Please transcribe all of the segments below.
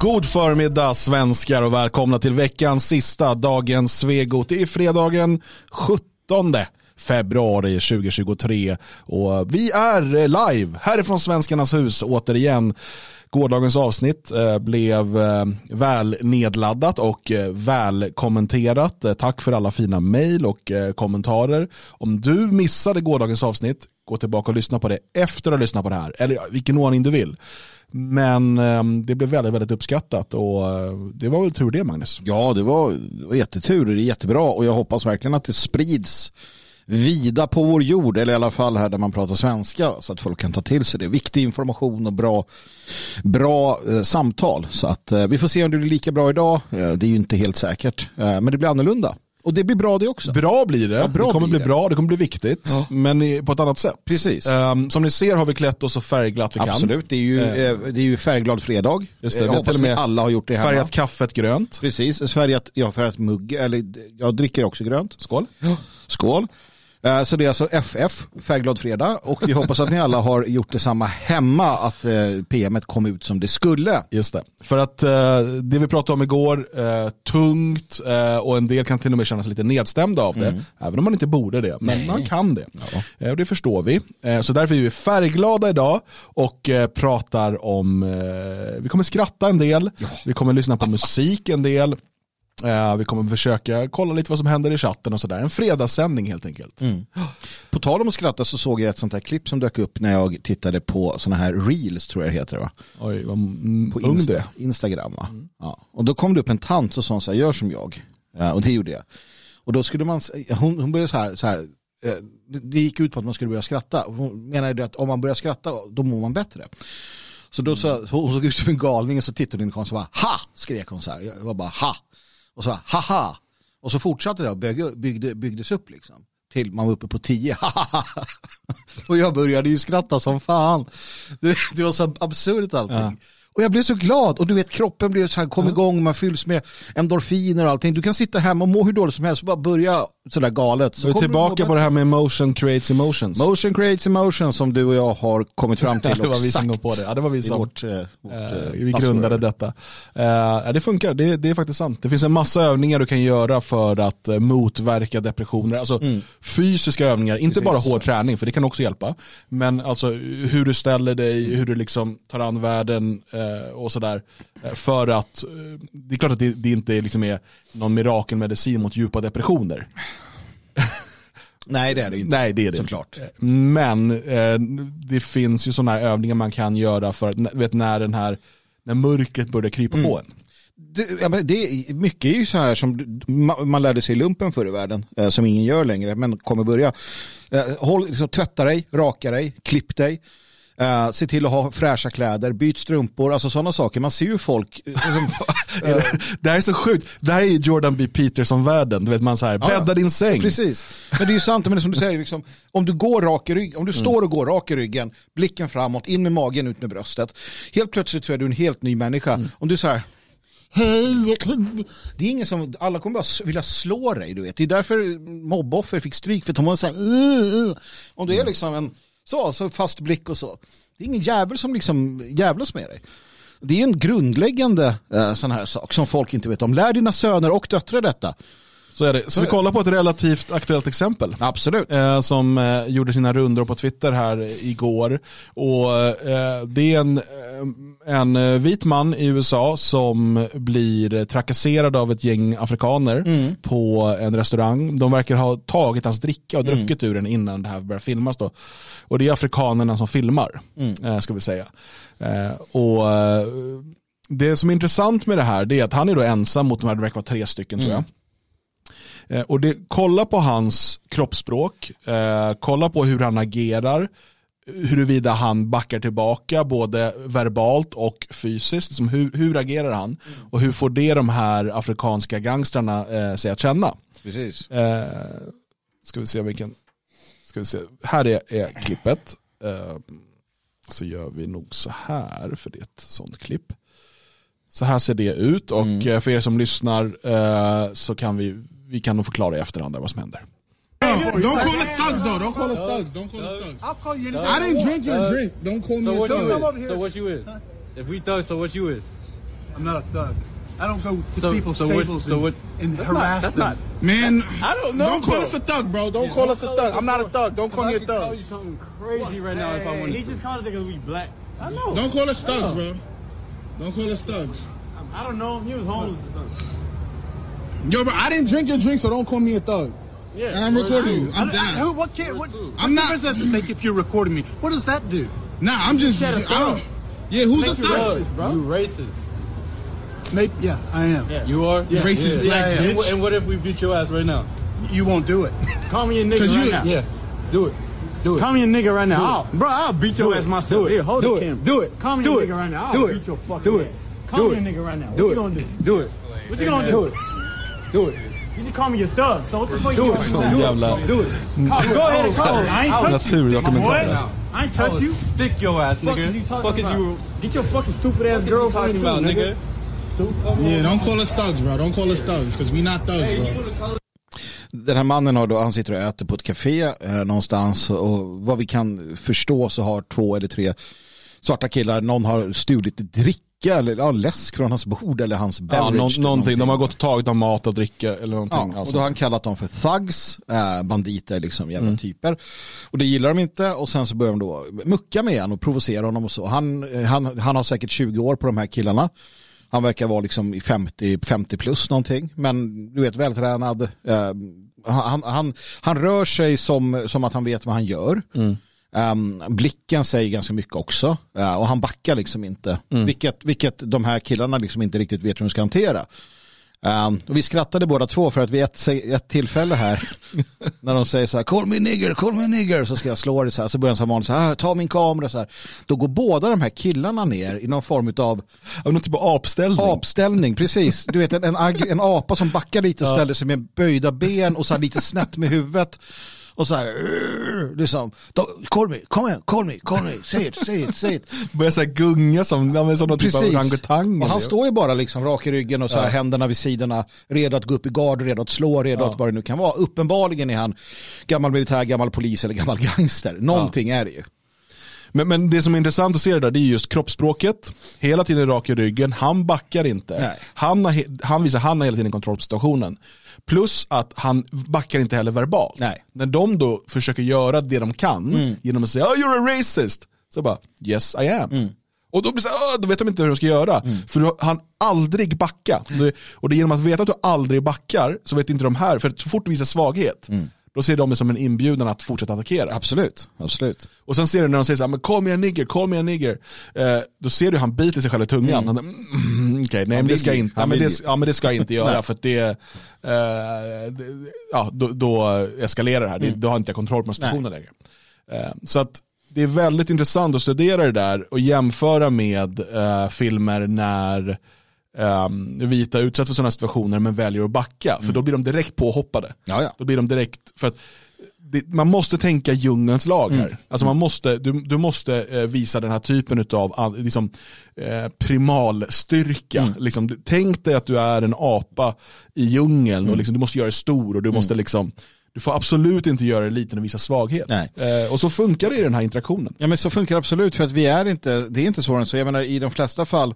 God förmiddag svenskar och välkomna till veckans sista Dagens Svegot. Det är fredagen 17 februari 2023 och vi är live härifrån Svenskarnas hus återigen. Gårdagens avsnitt eh, blev eh, väl nedladdat och eh, väl kommenterat. Tack för alla fina mejl och kommentarer. Om du missade gårdagens avsnitt, gå tillbaka och lyssna på det efter att ha lyssnat på det här. Eller vilken ordning du vill. Men eh, det blev väldigt, väldigt uppskattat och eh, det var väl tur det Magnus? Ja, det var, det var jättetur. Det är jättebra och jag hoppas verkligen att det sprids vida på vår jord, eller i alla fall här där man pratar svenska, så att folk kan ta till sig det. Viktig information och bra, bra eh, samtal. Så att eh, vi får se om det blir lika bra idag. Eh, det är ju inte helt säkert, eh, men det blir annorlunda. Och det blir bra det också. Bra blir det. Ja, bra det kommer bli det. bra, det kommer bli viktigt. Ja. Men på ett annat sätt. Precis. Um, som ni ser har vi klätt oss så färgglatt vi kan. Absolut, det är ju, uh, det är ju färgglad fredag. Just det, jag hoppas att alla har gjort det hemma. Färgat kaffet grönt. Precis, färgat, jag har färgat mugg, eller jag dricker också grönt. Skål. Skål. Eh, så det är alltså FF, Färgglad Fredag. Och vi hoppas att ni alla har gjort detsamma hemma, att eh, PMet kom ut som det skulle. Just det. För att eh, det vi pratade om igår, tungt och en del kan till och med känna sig lite nedstämda av det. Mm. Även om man inte borde det, men Nej. man kan det. Ja. Och det förstår vi. Så därför är vi färgglada idag och pratar om, vi kommer skratta en del, ja. vi kommer lyssna på musik en del. Uh, vi kommer försöka kolla lite vad som händer i chatten och sådär. En fredagssändning helt enkelt. Mm. På tal om att skratta så såg jag ett sånt här klipp som dök upp när jag tittade på sådana här reels tror jag det heter va? Oj, vad på Insta det. Instagram va? Mm. Ja. Och då kom det upp en tant och sa så här, gör som jag. Ja, och det gjorde jag. Och då skulle man, hon, hon började så här, så här eh, det gick ut på att man skulle börja skratta. Hon menade att om man börjar skratta då mår man bättre. Så då så, hon såg ut som en galning och så tittade hon in och så bara ha! skrek hon så här. Jag var bara ha! Och så haha. Och så fortsatte det och byggde, byggde, byggdes upp liksom. Till man var uppe på tio. och jag började ju skratta som fan. Det, det var så absurt allting. Ja. Och jag blev så glad och du vet kroppen blev så här, kom igång, man fylls med endorfiner och allting. Du kan sitta hemma och må hur dåligt som helst och bara börja sådär galet. Så du är tillbaka på det här med motion creates emotions. Motion creates emotions som du och jag har kommit fram till. det var vi som på det. Ja, det var vi som vårt, uh, vårt, uh, vi grundade detta. Uh, det funkar, det, det, är faktiskt sant. Det finns en massa övningar du kan göra för att motverka depressioner. Alltså mm. fysiska övningar, inte Precis. bara hård träning, för det kan också hjälpa. Men alltså hur du ställer dig, hur du liksom tar an världen och sådär. För att, det är klart att det, det inte liksom är någon mirakelmedicin mot djupa depressioner. Nej det är det inte. Nej det är det Såklart. Men eh, det finns ju sådana här övningar man kan göra för att, vet, när den här, när mörkret börjar krypa mm. på en. Det, ja, men det, mycket är ju så här som man lärde sig i lumpen förr i världen, eh, som ingen gör längre, men kommer börja. Eh, håll, liksom, tvätta dig, raka dig, klipp dig. Uh, se till att ha fräscha kläder, byt strumpor, alltså sådana saker. Man ser ju folk. Liksom, uh, det här är så sjukt. Det här är ju Jordan B. Peterson-världen. Du vet man så här, bädda ja, din säng. Precis. Men det är ju sant, men som du säger, liksom, om du går rak i ryggen, om du mm. står och går rak i ryggen, blicken framåt, in med magen, ut med bröstet. Helt plötsligt så är du en helt ny människa. Mm. Om du så här, Hej, det är ingen som, alla kommer bara vilja slå dig, du vet. Det är därför mobboffer fick stryk, för att de var så här, om du är liksom en så, så fast blick och så. Det är ingen jävel som liksom jävlas med dig. Det är en grundläggande eh, sån här sak som folk inte vet om. Lär dina söner och döttrar detta. Så är det. Så vi kollar på ett relativt aktuellt exempel. Absolut. Eh, som eh, gjorde sina rundor på Twitter här igår. Och eh, Det är en, eh, en eh, vit man i USA som blir trakasserad av ett gäng afrikaner mm. på en restaurang. De verkar ha tagit hans dricka och mm. druckit mm. ur den innan det här börjar filmas. Då. Och det är afrikanerna som filmar, mm. Eh, ska vi säga. och det som är intressant med det här är att han är då ensam mot de här, det verkar vara tre stycken tror jag. Eh, och det, kolla på hans kroppsspråk, eh, kolla på hur han agerar, huruvida han backar tillbaka både verbalt och fysiskt. Liksom hur, hur agerar han? Mm. Och hur får det de här afrikanska gangstrarna eh, sig att känna? Precis. Eh, ska vi se vilken, ska vi se, här är, är klippet. Eh, så gör vi nog så här, för det är ett sånt klipp. Så här ser det ut och mm. Eh, för er som lyssnar eh, så kan vi vi kan nog förklara i efterhand vad som händer. Don't call us thugs though. Don't call us thugs. Don't call us thugs. I'll call you anything. I didn't drink your drink. Don't call me a thug. So what you is? If we thugs, so what you is? I'm not a thug. I don't go to So- people's so what- tables so and, what- and harass not- them. not- Man, I don't know, Don't call bro. us a thug, bro. Don't call us a thug. I'm not a thug. Don't call me a I could call thug. you something crazy right now if I wanted He to. just calls it because we black. I know. Don't call us thugs, bro. Don't call us thugs. I don't know. He was homeless or something. Yo, bro, I didn't drink your drink, so don't call me a thug. Yeah. And I'm recording you. I'm I- I- who- down. what can, what, I'm what not- difference does it make if you're recording me? What does that do? Nah, I'm just. said a I thug. don't. Yeah, who's a thug? racist, bro. You racist. Maybe, yeah, I am. Yeah. You are? Yeah. Racist Yeah, black yeah. And, bitch. what, and what if we beat your ass right now? You won't do it. Call me a nigga 'Cause right you- now. Yeah. Do it. Do it. Call me a nigga right now. I'll- bro, I'll beat your Do ass it. myself. Do it. Here, hold Do the it. camera. Do it. Call me Do a it. nigga right now. I'll Do it. beat your fucking Do it. ass. Call Do me it. a nigga right now. Do what it. you gonna do? Do it. What you gonna Do do? it. You just call me your thug. So what the fuck Do you. Så gonna do? jävla Do it. Call, go ahead and call. I ain't touch you. naturdokumentär alltså. I ain't touch you. Stick your ass, Fuck nigga. is you talking Fuck is you Get your fucking stupid ass girlfriend talking too, about, nigga. nigga? Yeah, don't call us thugs, bro. Don't call us thugs, because we not thugs, bro. Den här mannen har då, han sitter och äter på ett café eh, någonstans och vad vi kan förstå så har två eller tre svarta killar, någon har stulit dricka eller ja, läsk från hans bord eller hans Ja, beverage. nå- eller någonting. De har gått och tagit av mat och dricka eller någonting. Ja, och alltså. då har han kallat dem för thugs, eh, banditer, liksom jävla Mm. typer. Och det gillar de inte och sen så börjar de då mucka med honom och provocera honom och så. Han, eh, han, han har säkert 20 år på de här killarna. Han verkar vara liksom i 50, 50 plus någonting. Men du vet, vältränad. Eh, han, han, han rör sig som, som att han vet vad han gör. Um, blicken säger ganska mycket också. Eh, och han backar liksom inte. Vilket, vilket de här killarna liksom inte riktigt vet hur de ska hantera. Um, och vi skrattade båda två för att vid ett, ett tillfälle här när de säger så här call me nigger, call me nigger så ska jag slå det så här så börjar han som vanligt så här "Ah, ta min kamera så här. Då går båda de här killarna ner i någon form av Ja, någon typ av apställning. apställning, precis. Du vet en, en, en apa som backar lite och ställer sig med böjda ben och så här lite snett med huvudet. Och så här, liksom, "Då- call me, come on, call me, call me, say it, say it, say it. Börjar så här gunga som, ja, som någon typ av Precis. orangutang. Och han står ju bara liksom rak i ryggen och så här händerna vid sidorna, redo att gå upp i gard, redo att slå, redo att vad det nu kan vara. Uppenbarligen är han gammal militär, gammal polis eller gammal gangster. Någonting är det ju. Men, men det som är intressant att se det där, det är just kroppsspråket. Hela tiden rak i ryggen, han backar inte. Nej. Han, har, han visar han har hela tiden kontroll på situationen. Plus att han backar inte heller verbalt. Nej. När de då försöker göra det de kan genom att säga oh, you're a racist. Så bara, yes I am. Och då, blir så "Åh", då vet de inte hur de ska göra. För då, han aldrig backa. Och det är genom att veta att du aldrig backar så vet inte de här, för så fort du visar svaghet, då ser de det som en inbjudan att fortsätta attackera. Absolut, absolut. Och sen ser du när de säger så här, men call me a nigger, call me a nigger. Eh, då ser du han biter sig själv i tungan. Han, mm, mm, Okej, nej men det ska jag inte, ja, men det, ja, men det ska jag inte göra för att det, eh, det ja, då, då eskalerar det här. Det, då har inte jag kontroll på situationen längre. Eh, så att det är väldigt intressant att studera det där och jämföra med eh, filmer när um, vita utsätts för sådana situationer men väljer att backa. För då blir de direkt påhoppade. Ja, ja. Då blir de direkt, för att det, man måste tänka djungelns lag här. Alltså man måste, du, du måste eh, visa den här typen av liksom, eh, primalstyrka. Liksom, du- tänk dig att du är en apa i djungeln och liksom, du måste göra dig stor och du måste liksom du får absolut inte göra dig liten och visa svaghet. Eh, och så funkar det i den här interaktionen. Ja men så funkar det absolut för att vi är inte, det är inte svårare än så. Jag menar i de flesta fall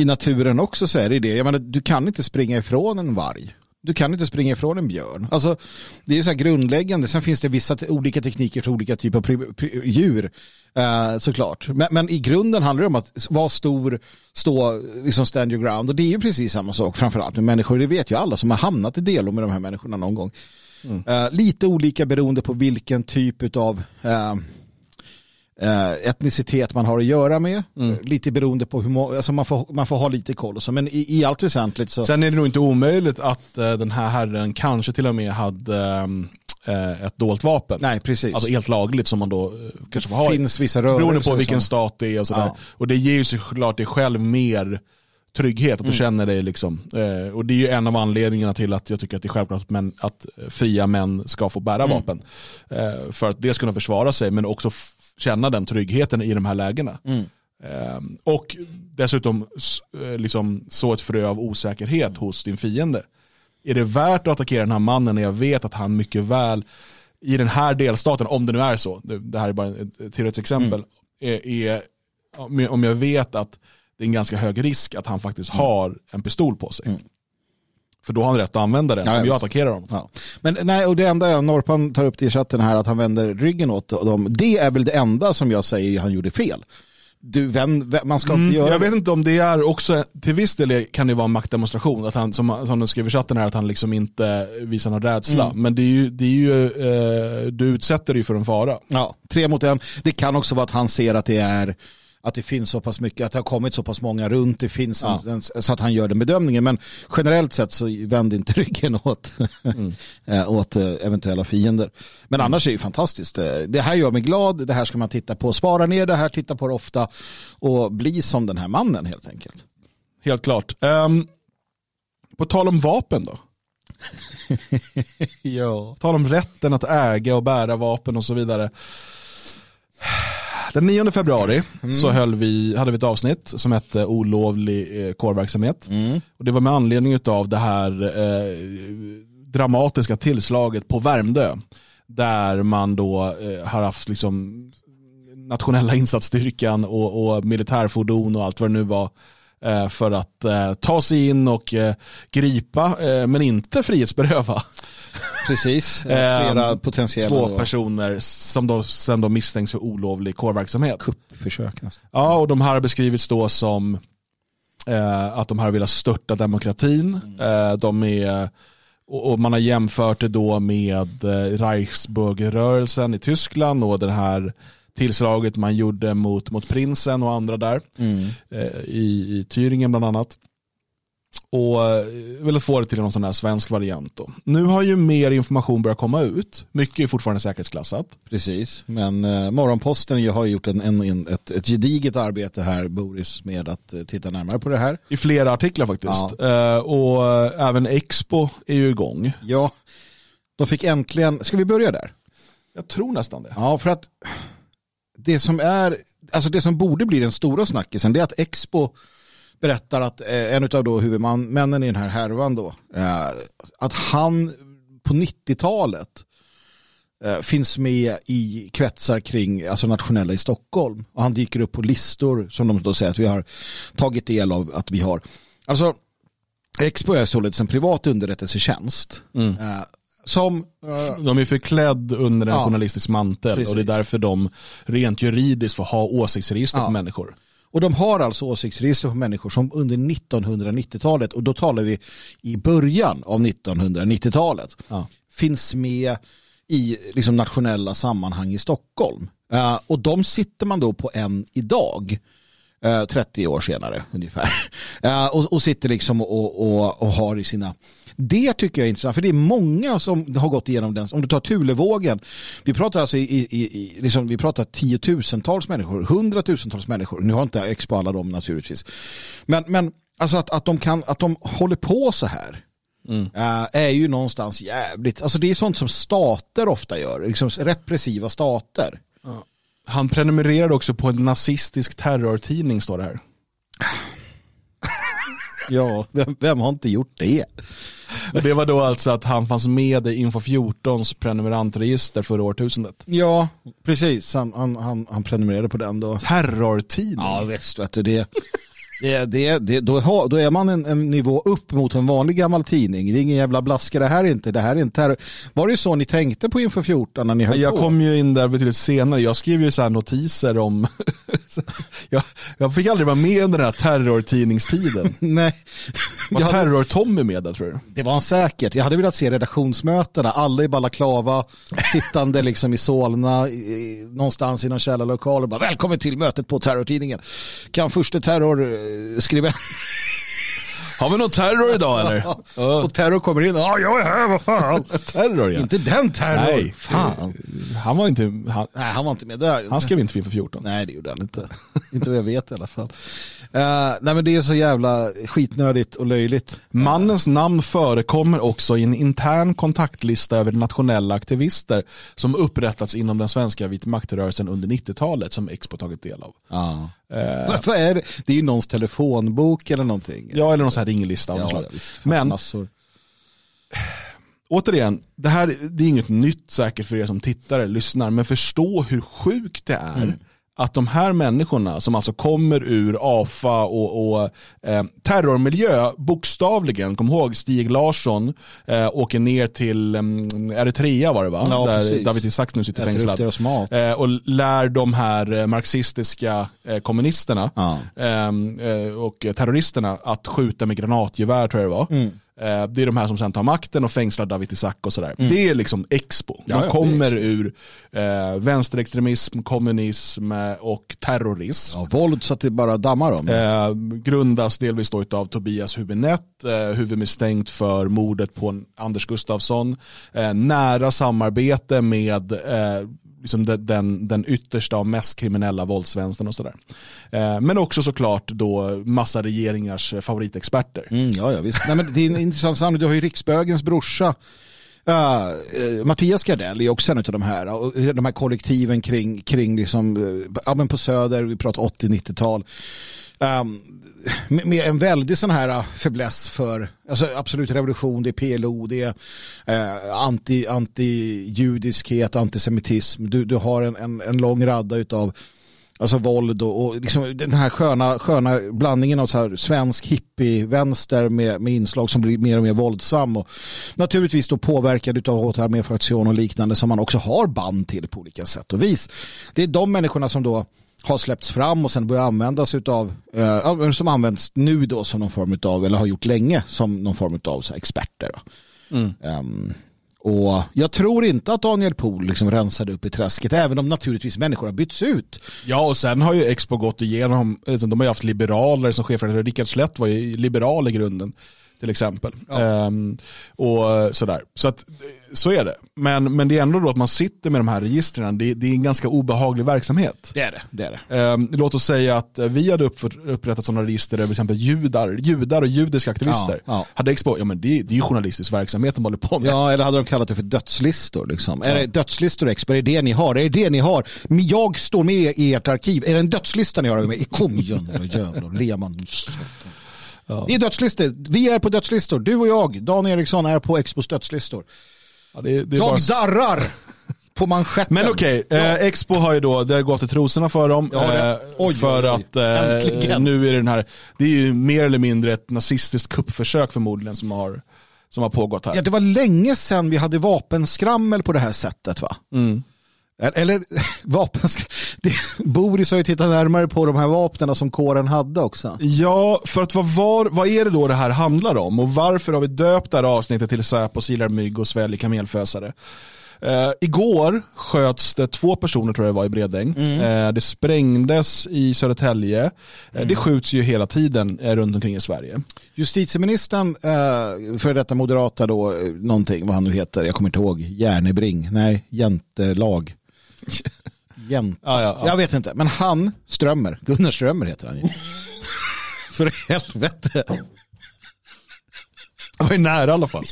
i naturen också så är det det. Jag menar du kan inte springa ifrån en varg. Du kan inte springa ifrån en björn. Alltså, det är ju så här grundläggande. Sen finns det vissa olika tekniker för olika typer av djur. eh, såklart. Men, men i grunden handlar det om att vara stor, stå, liksom stand your ground. Och det är ju precis samma sak framförallt med människor. Det vet ju alla som har hamnat i delo med de här människorna någon gång. Eh, lite olika beroende på vilken typ av eh, etnicitet man har att göra med. Mm. Eh, Lite beroende på hur alltså man, får, man får ha lite koll. Och så. Men i, i allt väsentligt så... Sen är det nog inte omöjligt att eh, den här herren kanske till och med hade eh, ett dolt vapen. Nej, precis. Alltså helt lagligt som man då eh, kanske får ha. finns vissa rörelser Beroende på vilken stat det är och sådär. Ja. Och det ger ju såklart dig själv mer trygghet, att Mm. du känner dig liksom. Eh, och det är ju en av anledningarna till att jag tycker att det är självklart att, män, att fria män ska få bära Mm. vapen. Eh, för att dels kunna försvara sig men också känna den tryggheten i de här lägena. Mm. Eh, och dessutom eh, liksom så ett frö av osäkerhet hos din fiende. Är det värt att attackera den här mannen när jag vet att han mycket väl i den här delstaten, om det nu är så, det, här är bara ett teoretiskt exempel, är, är, jag- om jag vet att det är en ganska hög risk att han faktiskt har en pistol på sig. För då har han rätt att använda den Ja, om jag visst. attackerar honom. Ja. Men nej, och det enda Norpan tar upp i chatten här, att han vänder ryggen åt dem, det är väl det enda som jag säger han gjorde fel. Du, vem, vem, man ska inte göra Mm, Jag det. vet inte om det är också, till viss del kan det vara en maktdemonstration, att han, som, som de skrev i chatten här, att han liksom inte visar någon rädsla. Mm. Men det är ju, det är ju eh, du utsätter dig för en fara. Ja, tre mot en. Det kan också vara att han ser att det är att det finns så pass mycket, att det har kommit så pass många runt, det finns en, en, så att han gör den bedömningen. Men generellt sett så vänd inte ryggen åt, eh, åt eh, eventuella fiender. Men annars är det ju fantastiskt. Eh, Det här gör mig glad, det här ska man titta på. Spara ner det här, titta på det ofta och bli som den här mannen helt enkelt. Helt klart. Ehm, på tal om vapen då? Ja. På tal om rätten att äga och bära vapen och så vidare. Den 9 februari så höll vi, hade vi ett avsnitt som hette olovlig eh, kårverksamhet. Och det var med anledning av det här eh, dramatiska tillslaget på Värmdö. Där man då eh, har haft liksom nationella insatsstyrkan och, och militärfordon och allt vad det nu var eh, för att eh, ta sig in och gripa, men inte frihetsberöva. Precis, Eh, flera Ehm, potentiella Två då, personer som då, sen då misstänks för olovlig kårverksamhet. kuppförsök nästan. Ja, och de här har beskrivits då som eh, att de här vill störta demokratin. Eh, de är, och, och man har jämfört det då med eh, Reichsbürgerrörelsen i Tyskland och det här tillslaget man gjorde mot, mot prinsen och andra där eh, i, i Thüringen bland annat. Och eh, ville få det till någon sån här svensk variant då. Nu har ju mer information börjat komma ut. Mycket är fortfarande säkerhetsklassat. Precis, men eh, Morgonposten har gjort en, en, ett, ett gediget arbete här, Boris, med att eh, titta närmare på det här. I flera artiklar faktiskt. Eh, och eh, även Expo är ju igång. Ja, de fick äntligen, ska vi börja där? Jag tror nästan det. Ja, för att det som är, alltså det som borde bli den stora snackisen, det är att Expo berättar att eh, en av då huvudmännen i den här härvan då, eh, att han på 90-talet eh, finns med i kretsar kring, alltså nationella i Stockholm. Och han dyker upp på listor som de då säger att vi har tagit del av att vi har. Alltså, Expo är således en privat underrättelsetjänst. Eh, som De är förklädd under en Ja. journalistisk mantel Precis. och det är därför de rent juridiskt får ha åsiktsregister Ja. på människor. Och de har alltså åsiktsregister på människor som under 1990-talet, och då talar vi i början av 1990-talet, Ja. finns med i liksom, nationella sammanhang i Stockholm. Eh, och de sitter man då på en idag, eh, 30 år senare ungefär. Eh, och, och sitter liksom och, och, och har i sina... Det tycker jag är intressant, för det är många som har gått igenom den. Om du tar Tulevågen, vi pratar alltså i, i, i liksom, vi pratar tiotusentals människor, hundratusentals människor. Nu har inte Expo alla dem naturligtvis. Men, men alltså att, att, de kan, att de håller på så här. eh, är ju någonstans jävligt, alltså det är sånt som stater ofta gör, liksom repressiva stater. Han prenumererade också på en nazistisk terrortidning står det här. Ja, vem, vem har inte gjort det? Och det var då alltså att han fanns med i Info 14s prenumerantregister förra årtusendet. Ja, precis. Han, han, han, han prenumererade på den då. Terrortidning? Ja, visst vet du det. Det, det, det, då, har, då är man en, en nivå upp mot en vanlig gammal tidning. Det är ingen jävla blaska det här är inte. Det här är inte här. Var det så ni tänkte på Info 14 när ni höll Jag på? kom ju in där betydligt senare. Jag skrev ju så notiser om... jag, jag fick aldrig vara med under den här terrortidningstiden. Nej. Var hade- Terror-Tommy med där tror du? Det var han säkert. Jag hade velat se redaktionsmötena, alla i balaklava, sittande liksom i Solna, i, någonstans i någon källarlokal och bara välkommen till mötet på terrortidningen. Kan första terrorskribent Har vi någon terror idag eller? Ja. och terror kommer in, ja jag är här, vad fan. terror ja. Inte den terror. Nej, fan. Han var inte... Han, Nej, han var inte med där. han skrev inte Fifa 14. Nej, det gjorde han inte. inte vad jag vet i alla fall. Eh, nej, men det är så jävla skitnödigt och löjligt. Mannens namn förekommer också i en intern kontaktlista över nationella aktivister som upprättats inom den svenska vit maktrörelsen under 90-talet som Expo tagit del av. Ja. Vad är det? Det är ju någons telefonbok eller någonting. Ja, eller någon sån här ringlista Ja, ja, visst. Men massor. återigen, det här det är inget nytt säkert för er som tittar eller lyssnar, men förstå hur sjukt det är Mm. Att de här människorna som alltså kommer ur AFA och, och eh, terrormiljö, bokstavligen, kom ihåg Stig Larsson eh, åker ner till um, Eritrea var det va? Ja, Där precis. David Isaac nu sitter fängslad. Eh, och lär de här eh, marxistiska eh, kommunisterna Ja. ehm, eh, och terroristerna att skjuta med granatgevär tror jag det var. Mm. Eh, det är de här som sen tar makten och fängslar David Isaac och sådär. Det är liksom Expo. Mm. De ja, det är kommer ur eh, vänsterextremism, kommunism eh, och terrorism. Ja, våld så att det bara dammar om. Eh, grundas delvis då av Tobias Hübinette, eh, huvudmisstänkt för mordet på Anders Gustafsson. Eh, nära samarbete med eh, liksom den, den, den yttersta och mest kriminella våldsvänstern och sådär. Eh, men också såklart då massa regeringars favoritexperter. Mm, ja, ja, visst. Nej, men det är en intressant samling. Du har ju Riksbögens brorsa. Uh, uh, Mattias Gardell är också en av de här. Uh, de här kollektiven kring, kring liksom, uh, ja, men på Söder, vi pratar 80-90-tal. Um, med, en väldig sån här äh, fäbless för alltså, absolut revolution, det är PLO, det är uh, anti, anti-judiskhet, antisemitism. Du, du har en, en, en lång radda utav Alltså våld och, och liksom den här sköna, sköna blandningen av så här svensk hippie-vänster med, med inslag som blir mer och mer våldsam och naturligtvis då påverkad av återarméfraktion och liknande som man också har band till på olika sätt och vis. Det är de människorna som då har släppts fram och sen börjar användas utav, eh, som används nu då som någon form av, eller har gjort länge som någon form av så här experter. Då. Ehm, och jag tror inte att Daniel Pohl liksom rensade upp i träsket, även om naturligtvis människor har bytts ut. Ja, och sen har ju Expo gått igenom, liksom, de har ju haft liberaler som chefredaktör. Rickard Slätt var ju liberal i grunden, till exempel. Ehm, och sådär. Så, att, så är det. Men, men det är ändå då att man sitter med de här registren, det, det är en ganska obehaglig verksamhet. Det är det. det, är det. Ehm, låt oss säga att eh, vi hade upp, upprättat sådana register över till exempel judar, judar och judiska aktivister. Ja, ja. Hade Expo, ja men det, det är ju journalistisk verksamhet de håller på med. Ja, eller hade de kallat det för dödslistor? Liksom. Är det dödslistor, Expo? Är det det ni har? Är det det ni har? Jag står med i ert arkiv. Är det en dödslista ni har med? Kom igen, jävlar. Lehmann. Det är dödslistor. Vi är på dödslistor. Du och jag, Dan Eriksson, är på Expos dödslistor. Ja, det, det Jag bara... darrar på manschetten. Men okej, eh, Expo har ju då, det har gått i trosorna för dem. Ja, eh, oj, för oj, oj. att eh, nu är det den här, det är ju mer eller mindre ett nazistiskt kuppförsök förmodligen som har, som har pågått här. Ja, det var länge sedan vi hade vapenskrammel på det här sättet va? Mm. Eller vapenskrammel. Det- Boris har ju tittat närmare på de här vapnen som kåren hade också. Ja, för att vad, var, vad är det då det här handlar om och varför har vi döpt det här avsnittet till Säpo silar mygg och sväljer kamelfösare? Eh, igår sköts det två personer tror jag det var i Bredäng. Eh, det sprängdes i Södertälje. Eh, det skjuts ju hela tiden runt omkring i Sverige. Justitieministern, eh, för detta moderata då, någonting, vad han nu heter, jag kommer inte ihåg, Järnebring, nej, Jäntelag. Jänt. Ja, ja, ja. Jag vet inte, men han, Strömmer, Gunnar Strömmer heter han ju. för helvete. Det var ju nära i alla fall.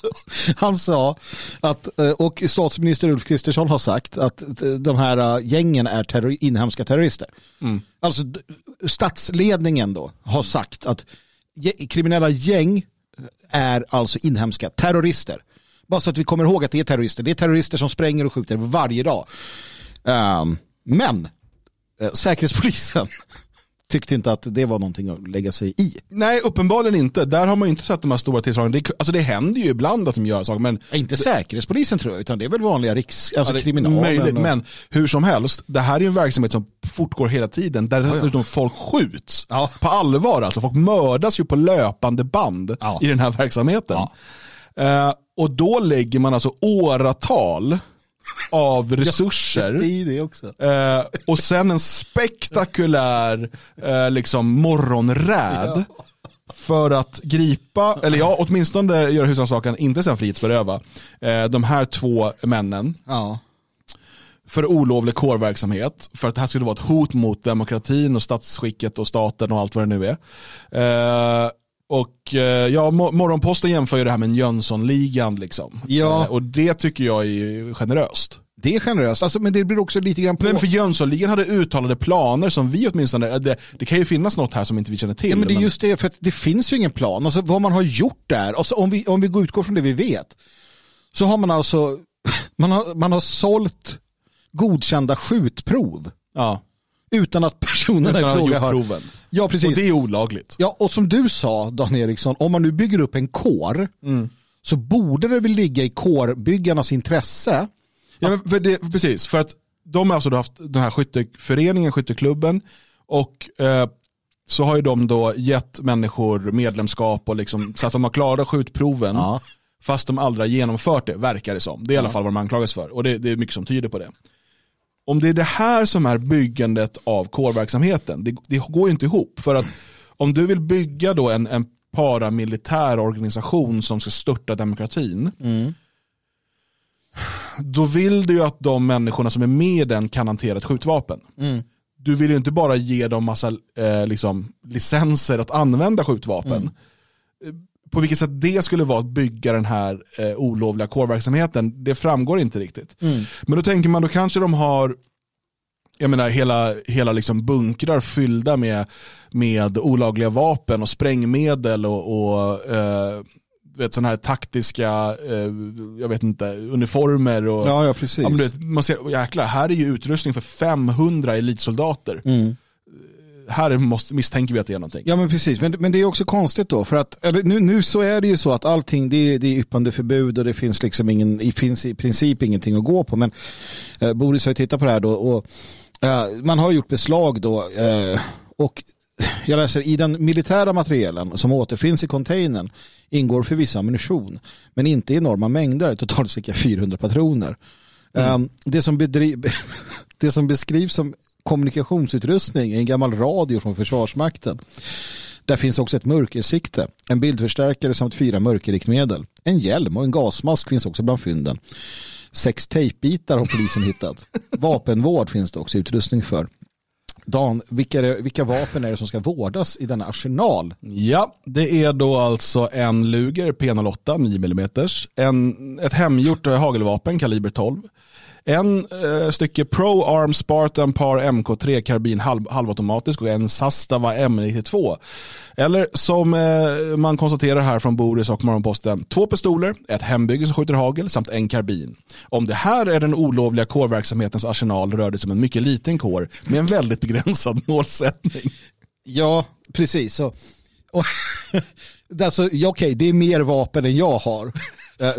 Han sa att, eh, och statsminister Ulf Kristersson har sagt att eh, de här eh, gängen är terror, inhemska terrorister. Alltså d- statsledningen då har sagt att kriminella gäng är alltså inhemska terrorister. Bara så att vi kommer ihåg att det är terrorister. Det är terrorister som spränger och skjuter varje dag. Ehm, men eh, Säkerhetspolisen tyckte inte att det var någonting att lägga sig i. Nej, uppenbarligen inte. Där har man ju inte sett de här stora tillslagen. Det, alltså det händer ju ibland att de gör saker, men Inte Säkerhetspolisen tror jag, utan det är väl vanliga riks, alltså Ja, kriminalen. Möjligt, och- men hur som helst, det här är ju en verksamhet som fortgår hela tiden, där dessutom folk skjuts. Ja. På allvar alltså, folk mördas ju på löpande band Ja. i den här verksamheten. Eh, och då lägger man alltså åratal av resurser. Eh, och sen en spektakulär eh, liksom morgonräd för att gripa, eller ja, åtminstone göra husrannsakan, inte sen frihetsberöva, eh, de här två männen Ja. för olovlig kårverksamhet, för att det här skulle vara ett hot mot demokratin och statsskicket och staten och allt vad det nu är. Eh, och eh, ja, Mo- Morgonposten jämför ju det här med Jönssonligan liksom. Ja. Eh, och det tycker jag är generöst. Det är generöst, alltså, men det blir också lite grann på... Men för Jönssonligan hade uttalade planer som vi åtminstone, det, det kan ju finnas något här som inte vi känner till. Ja, men det är men- just det, för att det finns ju ingen plan. Alltså, vad man har gjort där, alltså, om, vi, om vi går utgår från det vi vet, så har man alltså man har, man har sålt godkända skjutprov ja. Utan att personerna Utan att fråga har... proven. Ja, Och precis. det är olagligt. Ja, och som du sa, Dan Eriksson, om man nu bygger upp en kår så borde det väl ligga i kårbyggarnas intresse. Ja, men för det, precis, för att de har alltså haft den här skytteföreningen, skytteklubben och eh, så har ju de då gett människor medlemskap och liksom, så att de har klarat skjutproven Ja. fast de aldrig har genomfört det, verkar det som. Det är i alla fall vad de anklagas för och det, det är mycket som tyder på det. Om det är det här som är byggandet av kårverksamheten, det, det går ju inte ihop. För att om du vill bygga då en, en paramilitär organisation som ska störta demokratin, då vill du ju att de människorna som är med i den kan hantera ett skjutvapen. Du vill ju inte bara ge dem massa eh, liksom, licenser att använda skjutvapen. Eh, På vilket sätt det skulle vara att bygga den här eh, olovliga kårverksamheten, det framgår inte riktigt. Men då tänker man, då kanske de har jag menar hela, hela liksom bunkrar fyllda med, med olagliga vapen och sprängmedel och, och eh, vet, sådana här taktiska, eh, jag vet inte, uniformer. Och, Ja, ja, precis. Ja, vet, man ser, jäklar, här är ju utrustning för 500 elitsoldater. Mm. Här måste, misstänker vi att det är någonting. Ja men precis, men, men det är också konstigt då för att eller, nu, nu så är det ju så att allting det är, det är yppandeförbud och det finns liksom ingen, det finns i princip ingenting att gå på men eh, Boris har ju tittat på det här då och eh, man har gjort beslag då eh, och jag läser i den militära materielen som återfinns i containern ingår förvisso ammunition men inte i enorma mängder, totalt cirka 400 patroner. Eh, det, som bedriv, det som beskrivs som kommunikationsutrustning är en gammal radio från Försvarsmakten. Där finns också ett mörkersikte, en bildförstärkare samt fyra mörkerriktmedel. En hjälm och en gasmask finns också bland fynden. Sex tejpbitar har polisen hittat. Vapenvård finns det också utrustning för. Dan, vilka, det, vilka vapen är det som ska vårdas i denna arsenal? Ja, det är då alltså en Luger P08 9 mm, en, ett hemgjort hagelvapen kaliber 12, en eh, stycke Pro Arm Spartan Par MK3 karbin halv, halvautomatisk och en Sastava M92. Eller som eh, man konstaterar här från Boris och Morgonposten, två pistoler, ett hembygge som skjuter hagel samt en karbin. Om det här är den olovliga kårverksamhetens arsenal rör det sig om en mycket liten kår med en väldigt begränsad målsättning. Ja, precis. Så, och, alltså, okej, det är mer vapen än jag har. Eh,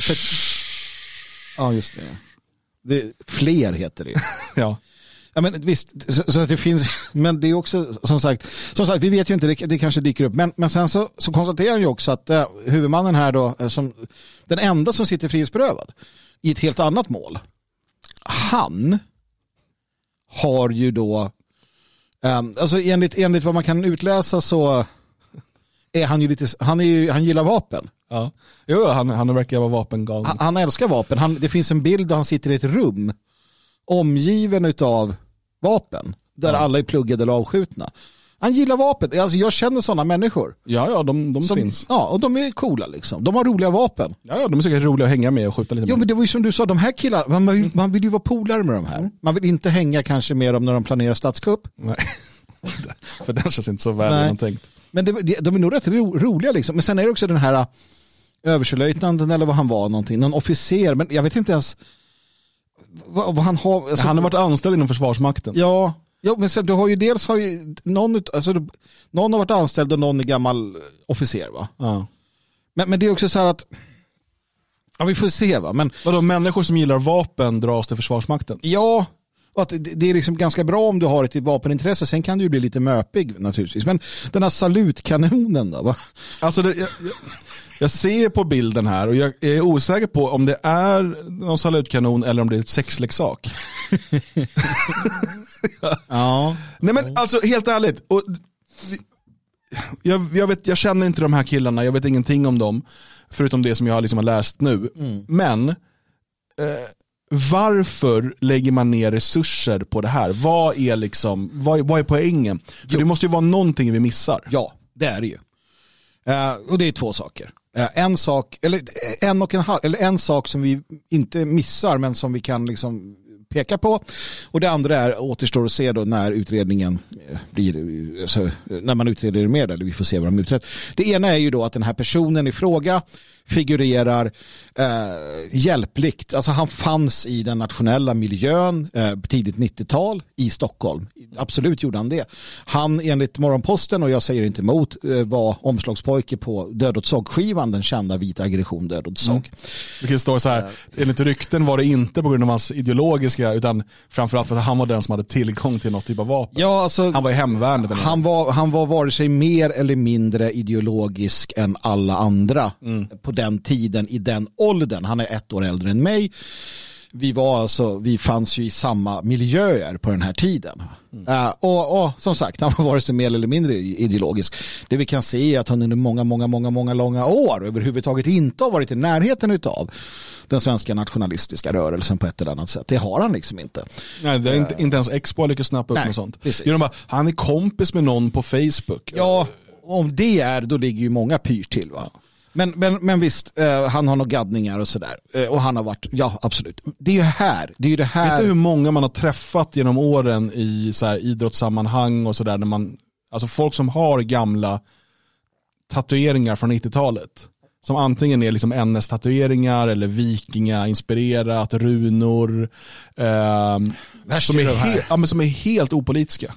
ja, just det. Det. Fler heter det. Ja. Ja, men visst, så, så att det finns, men det är också som sagt, som sagt, vi vet ju inte, det, det kanske dyker upp, men, men sen så, så konstaterar ju också att eh, huvudmannen här då, eh, som, den enda som sitter frihetsberövad i ett helt annat mål, han har ju då, eh, alltså enligt, enligt vad man kan utläsa så är han ju lite, han, är ju, han gillar vapen. Ja. Jo, han, han verkar vara vapengalen. Han, han älskar vapen. Han, det finns en bild där han sitter i ett rum omgiven av vapen där alla är pluggade eller avskjutna. Han gillar vapen. Alltså jag känner sådana människor. Ja, ja, de, de Som, finns. Ja, och de är coola liksom. De har roliga vapen. Ja, ja, de är säkert roliga att hänga med och skjuta lite Jo med. men det var ju som du sa, de här killarna, man, man, vill- man vill ju vara polare med de här. Man vill inte hänga kanske med dem när de planerar statskupp. Nej. För den känns inte så väl genomtänkt. Men det, de är nog rätt ro, roliga liksom. Men sen är det också den här överstelöjtnanten eller vad han var, någonting, någon officer, men jag vet inte ens vad, vad han har. Alltså, Han har varit anställd inom Försvarsmakten. Ja, ja men sen, du har ju dels har ju någon, alltså, någon har varit anställd och någon är gammal officer va? Ja. Men, men det är också så här att, ja vi får se va, men Vadå, människor som gillar vapen dras till Försvarsmakten? ja, och att det, är liksom ganska bra om du har ett vapenintresse, sen kan du ju bli lite möpig naturligtvis. Men den här salutkanonen då? Va? Alltså, det, jag, jag, ser på bilden här och jag är osäker på om det är någon salutkanon eller om det är ett sexleksak. Ja. Nej men alltså helt ärligt. Och, jag, jag, vet, jag känner inte de här killarna, jag vet ingenting om dem. Förutom det som jag liksom har läst nu. Men eh, varför lägger man ner resurser på det här? Vad är, liksom, vad, är- vad är poängen? För det måste ju vara någonting vi missar. Ja, det är det ju. Eh, och det är två saker. Eh, en sak, eller eh, en och en halv, eller en sak som vi inte missar men som vi kan liksom peka på. Och det andra är, återstår att se då när utredningen blir, alltså, när man utreder det mer, eller vi får se vad de utrett. Det ena är ju då att den här personen i fråga figurerar eh, hjälpligt. Alltså han fanns i den nationella miljön eh, tidigt 90-tal i Stockholm. Absolut gjorde han det. Han enligt Morgonposten, och jag säger inte emot, eh, var omslagspojke på Död åt såg-skivan, den kända vita aggression Död åt såg. Vilket står så här, enligt rykten var det inte på grund av hans ideologiska, utan framförallt för att han var den som hade tillgång till något typ av vapen. Ja, alltså, Han var i hemvärnet. han, var, han var vare sig mer eller mindre ideologisk än alla andra på den tiden, i den åldern. Han är ett år äldre än mig. Vi, var alltså, vi fanns ju i samma miljöer på den här tiden. Eh, och, och som sagt, han var vare sig mer eller mindre ideologisk. Det vi kan se är att han under många, många, många, många långa år överhuvudtaget inte har varit i närheten av den svenska nationalistiska rörelsen på ett eller annat sätt. Det har han liksom inte. Nej, det är inte, inte ens Expo har lyckats snappa upp Nej, något sånt. precis. Genom bara, han är kompis med någon på Facebook. Ja, om det är, då ligger ju många pyr till. Va? Men, men, men visst, eh, han har nog gaddningar och sådär. Eh, och han har varit, ja absolut. Det är ju här, det är ju det här. Vet du hur många man har träffat genom åren i så här idrottssammanhang och sådär. Alltså folk som har gamla tatueringar från 90-talet. Som antingen är liksom NS-tatueringar eller vikinga-inspirerat, runor. Värst som, är he- ja, men som är helt opolitiska.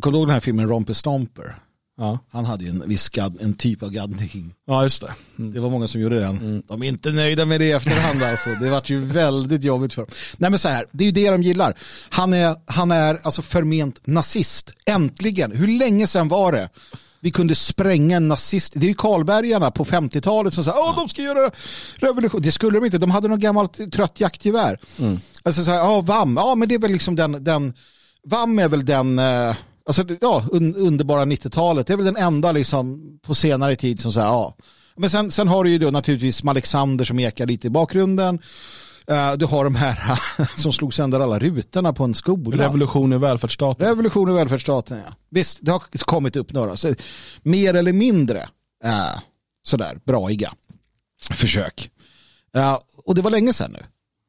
Kommer du ihåg den här filmen Romper Stomper? Ja, Han hade ju en viss gadd, en typ av gaddning. ja just det. Mm. Det var många som gjorde den. De är inte nöjda med det i efterhand alltså. Det vart ju väldigt jobbigt för dem. Nej men så här, det är ju det de gillar. Han är, han är alltså förment nazist. Äntligen. Hur länge sedan var det? Vi kunde spränga en nazist. Det är ju Karlbergarna på 50-talet som sa åh de ska göra revolution. Det skulle de inte. De hade något gammalt trött jaktgevär. Alltså så här, ja VAM, ja men det är väl liksom den, den VAM är väl den, eh, alltså ja, un, underbara 90-talet. Det är väl den enda liksom på senare tid som säger ja. Men sen, sen har du ju då naturligtvis Alexander som ekar lite i bakgrunden. Eh, du har de här som slog sönder alla rutorna på en skola. Revolution i välfärdsstaten. Revolution i välfärdsstaten, ja. Visst, det har kommit upp några. Så, mer eller mindre eh, sådär braiga försök. Eh, och det var länge sedan nu.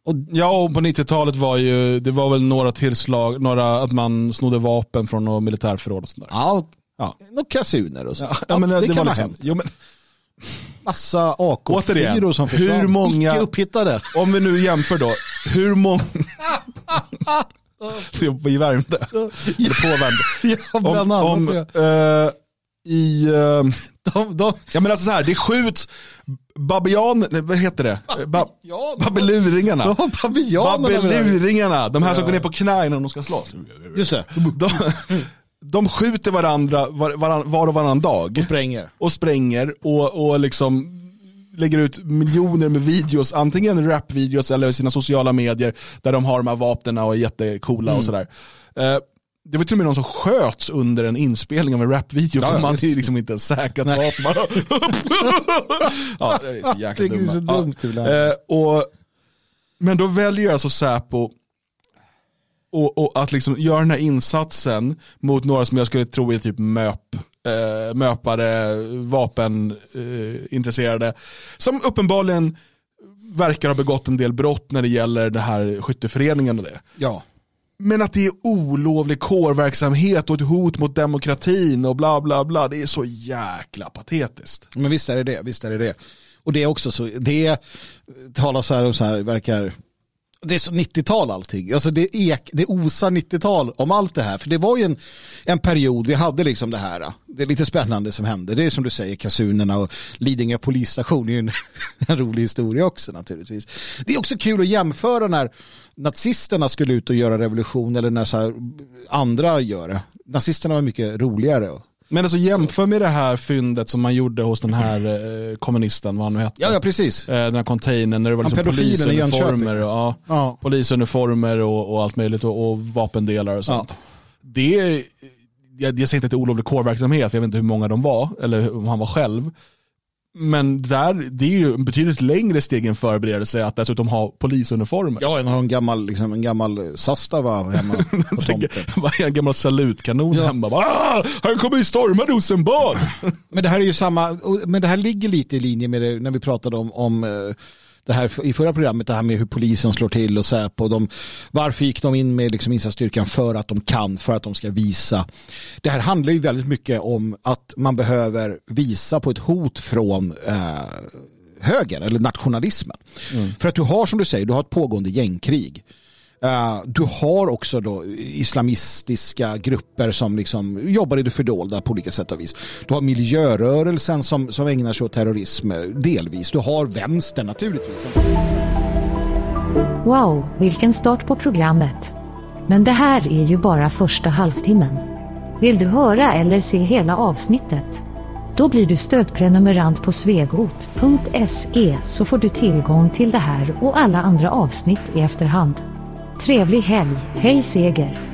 Och, Ja, och på 90-talet var ju, det var väl några tillslag, några att man snodde vapen från något militärförråd och sånt där. ja, Ja. några kasuner och så. Ja, Ja, men det, det, kan var ha liksom, hänt. jo, men, Massa AK4 Återigen, som hur försvann. många- Icke upphittade. om vi nu jämför då, hur många... vi värmde. Eller påvärmde. Ja, bland annat. Om, eh, I... eh, de, de, Ja men alltså så här, det skjuts babian, vad heter det? Ba. Ja? Babeluringarna, de här som går ner på knä innan de ska slåss. Just det. De, de skjuter varandra var, varann, var och varannan dag. Spränger. Och spränger och, och liksom lägger ut miljoner med videos, antingen rapvideos eller sina sociala medier där de har de här vapnen och är jättecoola Mm. och sådär. Eh, det var till och med någon som sköts under en inspelning av en rapvideo Ja, för ja, man visst. är liksom inte säkrat Nej. vapen. ja, det är så jäkla dumma. så dumt ibland. Eh, och, men då väljer alltså Säpo och, och att liksom göra den här insatsen mot några som jag skulle tro är typ möp, eh, möpare, vapenintresserade, eh, som uppenbarligen verkar ha begått en del brott när det gäller det här skytteföreningen och det. Ja. Men att det är olovlig kårverksamhet och ett hot mot demokratin och bla bla bla, det är så jäkla patetiskt. Men visst är det det, visst är det det. Och det är också så, det talas här om så här, verkar, det är så 90-tal allting. Alltså det, ek, det osar 90-tal om allt det här. För det var ju en, en period, vi hade liksom det här, det är lite spännande som hände. Det är som du säger, kasunerna och Lidingö polisstation är ju en, en rolig historia också naturligtvis. Det är också kul att jämföra när nazisterna skulle ut och göra revolution eller när så andra gör det. Nazisterna var mycket roligare. Men alltså jämför med det här fyndet som man gjorde hos den här eh, kommunisten, vad han nu hette. Ja, ja precis. Eh, den här containern när det var liksom polisuniformer, och, ja, Ja. polisuniformer och, och allt möjligt och, och vapendelar och sånt. Ja. Det jag, jag säger inte att det är olovlig kårverksamhet, jag vet inte hur många de var, eller om han var själv. Men där, det är ju en betydligt längre steg än förberedelse att dessutom ha polisuniformer. Ja, en har en gammal, liksom, en gammal Sastava hemma på tomten. En gammal salutkanon Ja. hemma. Bara, ah, han kommer ju storma Rosenbad. Men det här är ju samma, men det här ligger lite i linje med det när vi pratade om, om eh, det här i förra programmet, det här med hur polisen slår till och Säpo. De, varför gick de in med liksom insatsstyrkan? För att de kan, för att de ska visa. Det här handlar ju väldigt mycket om att man behöver visa på ett hot från eh, höger eller nationalismen. För att du har som du säger, du har ett pågående gängkrig. Eh, du har också då islamistiska grupper som liksom jobbar i det fördolda på olika sätt och vis. Du har miljörörelsen som, som ägnar sig åt terrorism eh, delvis. Du har vänstern naturligtvis. Wow, vilken start på programmet. Men det här är ju bara första halvtimmen. Vill du höra eller se hela avsnittet? Då blir du stödprenumerant på svegot.se så får du tillgång till det här och alla andra avsnitt i efterhand. Trevlig helg, hej Seger!